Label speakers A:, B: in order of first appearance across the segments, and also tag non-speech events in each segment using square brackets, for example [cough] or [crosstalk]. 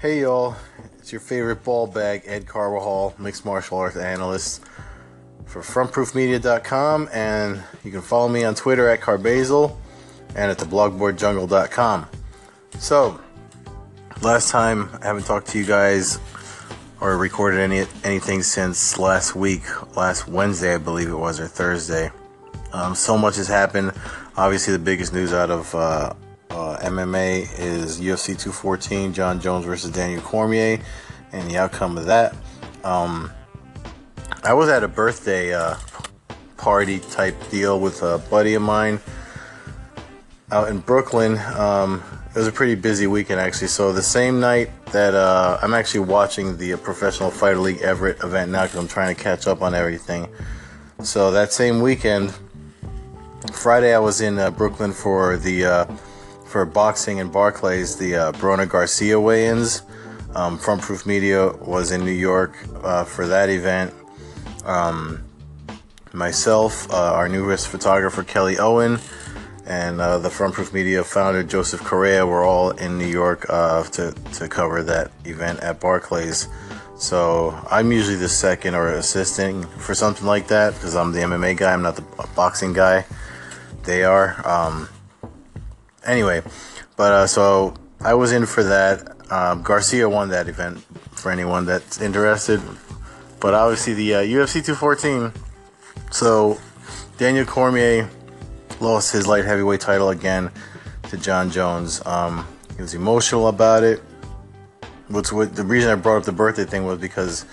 A: Hey y'all, it's your favorite ball bag, Ed Carvajal, mixed martial arts analyst for frontproofmedia.com, and you can follow me on Twitter at Carbazel and at theblogboardjungle.com. So, last time I haven't talked to you guys or recorded any anything since last week, last Wednesday, I believe it was, or Thursday. Um, so much has happened. Obviously, the biggest news out of uh, MMA is UFC 214, Jon Jones versus Daniel Cormier, and the outcome of that. Um, I was at a birthday uh, party type deal with a buddy of mine out in Brooklyn. Um, it was a pretty busy weekend actually. So the same night that uh, I'm actually watching the Professional Fighter League Everett event now because I'm trying to catch up on everything. So that same weekend, Friday I was in uh, Brooklyn for the uh, for boxing and Barclays, the uh, Broner Garcia weigh-ins. Um, Front Proof Media was in New York uh, for that event. Um, myself, uh, our newest photographer Kelly Owen, and uh, the Front Proof Media founder Joseph Correa were all in New York uh, to to cover that event at Barclays. So I'm usually the second or assisting for something like that because I'm the MMA guy. I'm not the boxing guy. They are. Um, anyway, but uh, so I was in for that. Um, Garcia won that event for anyone that's interested. But obviously the uh, UFC 214. So Daniel Cormier lost his light heavyweight title again to Jon Jones. Um, he was emotional about it. What's what the reason I brought up the birthday thing was because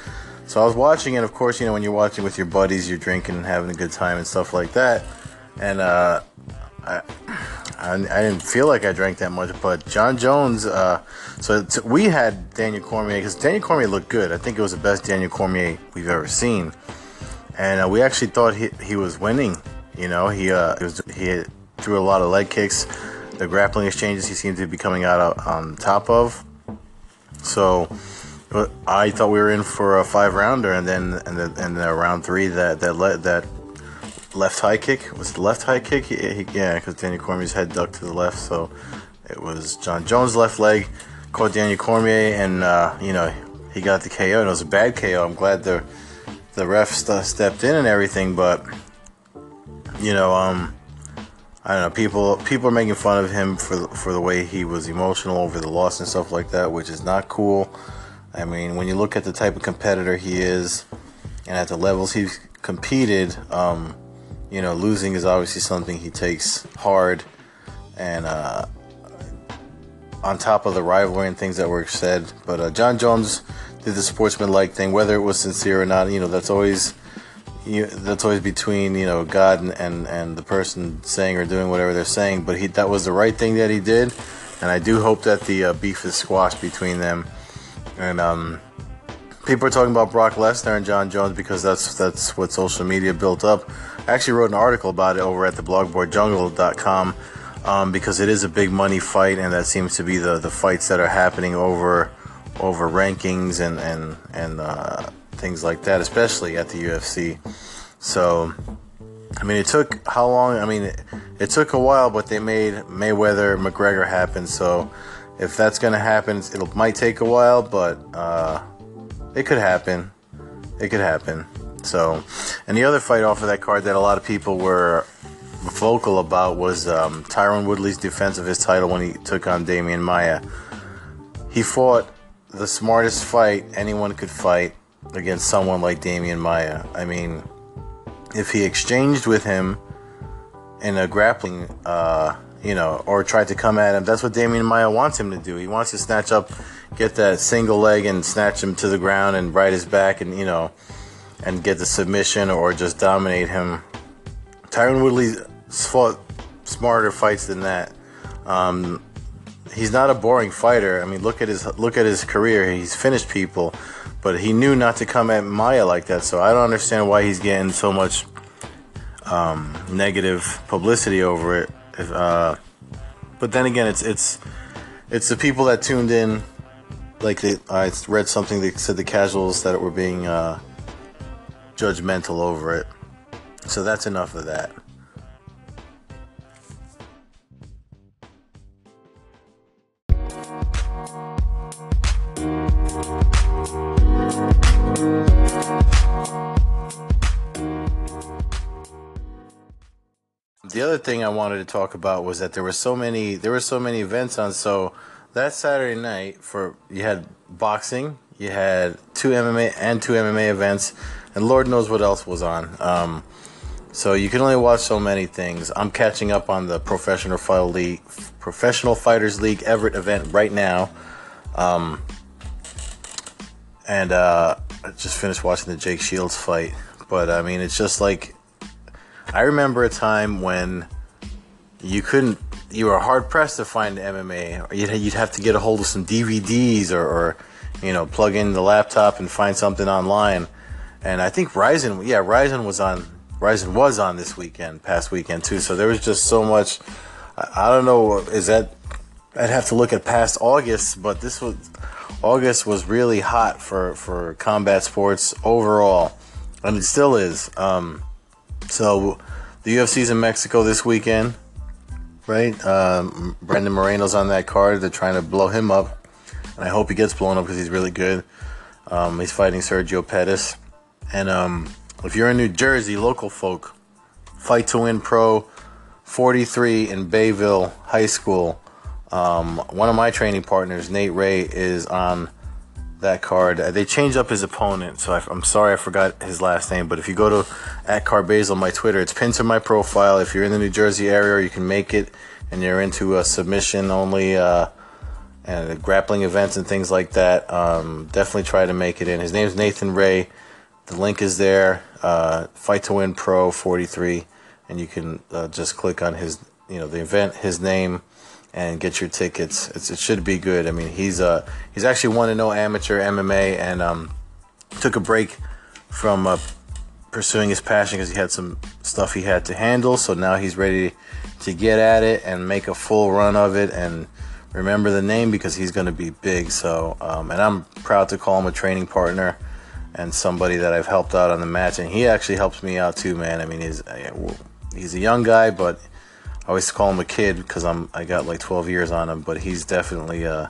A: so I was watching it. Of course, you know when you're watching with your buddies, you're drinking and having a good time and stuff like that. And uh, I, I, I didn't feel like I drank that much, but Jon Jones. Uh, so we had Daniel Cormier because Daniel Cormier looked good. I think it was the best Daniel Cormier we've ever seen, and uh, we actually thought he he was winning. You know, he uh, was, he threw a lot of leg kicks. The grappling exchanges he seemed to be coming out on top of. So I thought we were in for a five rounder, and then and then and then round three that that led that left high kick was the left high kick. He, he, yeah, because Daniel Cormier's head ducked to the left, so it was Jon Jones' left leg caught Daniel Cormier, and uh, you know he got the KO. And it was a bad KO. I'm glad the the ref st- stepped in and everything, but you know, um, I don't know. People people are making fun of him for for the way he was emotional over the loss and stuff like that, which is not cool. I mean, when you look at the type of competitor he is, and at the levels he's competed, um, you know, losing is obviously something he takes hard, and uh, on top of the rivalry and things that were said. But uh, Jon Jones did the sportsman-like thing, whether it was sincere or not. You know, that's always you, that's always between you know God and, and, and the person saying or doing whatever they're saying. But he that was the right thing that he did, and I do hope that the uh, beef is squashed between them. And um, people are talking about Brock Lesnar and Jon Jones because that's that's what social media built up. I actually wrote an article about it over at the blogboardjungle.com um, because it is a big money fight, and that seems to be the, the fights that are happening over over rankings and and and uh, things like that, especially at the UFC. So, I mean, it took how long? I mean, it, it took a while, but they made Mayweather McGregor happen. So, if that's gonna happen, it might take a while, but uh, it could happen. It could happen. So, and the other fight off of that card that a lot of people were vocal about was um, Tyron Woodley's defense of his title when he took on Demian Maya. He fought the smartest fight anyone could fight against someone like Demian Maya. I mean, if he exchanged with him in a grappling, uh, you know, or tried to come at him, that's what Demian Maya wants him to do. He wants to snatch up, get that single leg and snatch him to the ground and ride his back and, you know, and get the submission or just dominate him. Tyron Woodley fought smarter fights than that. Um, he's not a boring fighter. I mean, look at his look at his career. He's finished people, but he knew not to come at Maya like that. So I don't understand why he's getting so much um, negative publicity over it. If, uh, but then again, it's it's it's the people that tuned in. Like they, I read something that said the casuals that were being uh, judgmental over it. So that's enough of that. The other thing I wanted to talk about was that there were so many there were so many events on so that Saturday night for you had boxing, you had two MMA and two MMA events and Lord knows what else was on. Um, so you can only watch so many things. I'm catching up on the professional fight league, professional fighters league Everett event right now, um, and uh, I just finished watching the Jake Shields fight. But I mean, it's just like I remember a time when you couldn't, you were hard pressed to find MMA, or you'd, you'd have to get a hold of some DVDs or, or, you know, plug in the laptop and find something online. And I think Rizin, yeah, Rizin was on, Rizin was on this weekend, past weekend too. So there was just so much. I, I don't know, is that, I'd have to look at past August, but this was, August was really hot for, for combat sports overall, and it still is. Um, so the UFC's in Mexico this weekend, right? Um, Brandon Moreno's on that card. They're trying to blow him up, and I hope he gets blown up because he's really good. Um, he's fighting Sergio Pettis, and um, if you're in New Jersey, local folk, Fight to Win Pro 43 in Bayville High School. Um, one of my training partners, Nate Ray, is on that card. Uh, they changed up his opponent, so I, am sorry I forgot his last name. But if you go to at Carbazel on my Twitter, it's pinned to my profile. If you're in the New Jersey area, you can make it, and you're into a submission only uh, and grappling events and things like that. Um, definitely try to make it in. His name is Nathan Ray. The link is there. Uh, Fight to Win Pro 43, and you can uh, just click on his, you know, the event, his name and get your tickets. It's, it should be good. I mean, he's uh he's actually one to no amateur MMA and um, took a break from uh, pursuing his passion because he had some stuff he had to handle. So now he's ready to get at it and make a full run of it and remember the name because he's going to be big. So um, and I'm proud to call him a training partner and somebody that I've helped out on the match, and he actually helps me out too, man. I mean, he's he's a young guy, but I always call him a kid because I'm I got like 12 years on him, but he's definitely uh,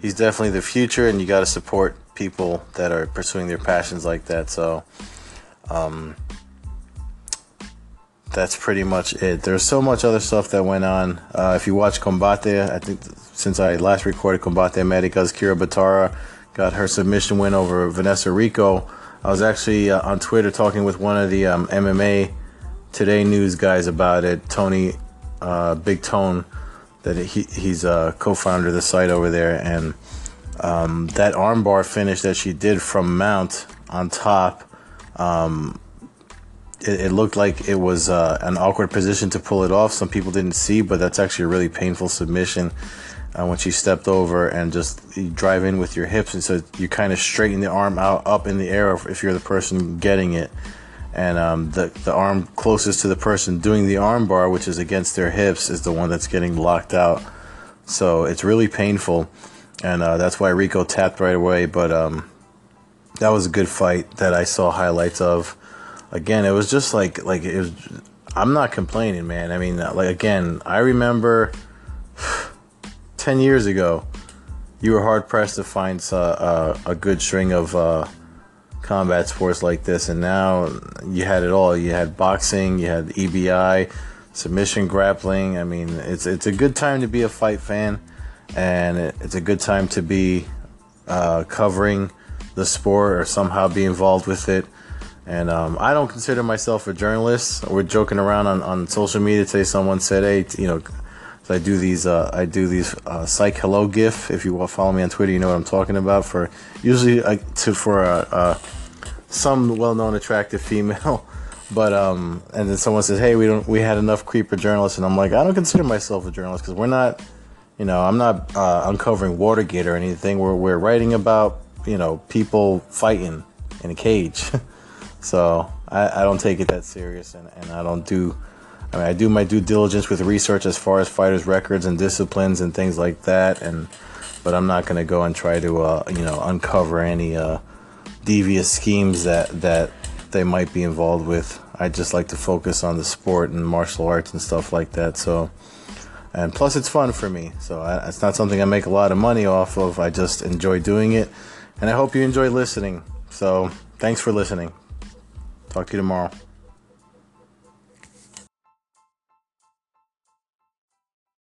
A: he's definitely the future, and you got to support people that are pursuing their passions like that. So, um, that's pretty much it. There's so much other stuff that went on. Uh, if you watch Combate, I think since I last recorded Combate Americas, Kyra Batara got her submission win over Vanessa Rico. I was actually uh, on Twitter talking with one of the um, MMA Today news guys about it, Tony uh, Big Tone, that he, he's a co-founder of the site over there, and um, that armbar finish that she did from mount on top, um, it, it, looked like it was uh, an awkward position to pull it off. Some people didn't see, but that's actually a really painful submission. Uh, when she stepped over and just drive in with your hips, and so you kind of straighten the arm out up in the air if you're the person getting it and um, the the arm closest to the person doing the arm bar, which is against their hips, is the one that's getting locked out. So it's really painful, and uh, that's why Rico tapped right away. But um, that was a good fight that I saw highlights of. Again, it was just like like it was. I'm not complaining, man. I mean, like again, I remember ten years ago, you were hard pressed to find uh, uh, a good string of uh, combat sports like this, and now you had it all. You had boxing, you had EBI, submission grappling. I mean, it's it's a good time to be a fight fan, and it, it's a good time to be uh, covering the sport or somehow be involved with it. And um, I don't consider myself a journalist. We're joking around on, on social media today. Someone said, "Hey, you know." So I do these. Uh, I do these uh, psych hello gif. If you follow me on Twitter, you know what I'm talking about. For usually uh, to for a, uh, some well-known attractive female [laughs] but um and then someone says hey we don't we had enough creeper journalists and i'm like i don't consider myself a journalist because we're not you know i'm not uh, uncovering watergate or anything we're, we're writing about you know people fighting in a cage [laughs] so I, I don't take it that serious and, and i don't do i mean i do my due diligence with research as far as fighters records and disciplines and things like that and but i'm not going to go and try to uh, you know uncover any uh, devious schemes that that they might be involved with. I just like to focus on the sport and martial arts and stuff like that. So, and plus it's fun for me. So I, it's not something I make a lot of money off of. I just enjoy doing it, and I hope you enjoy listening. So thanks for listening. Talk to you tomorrow.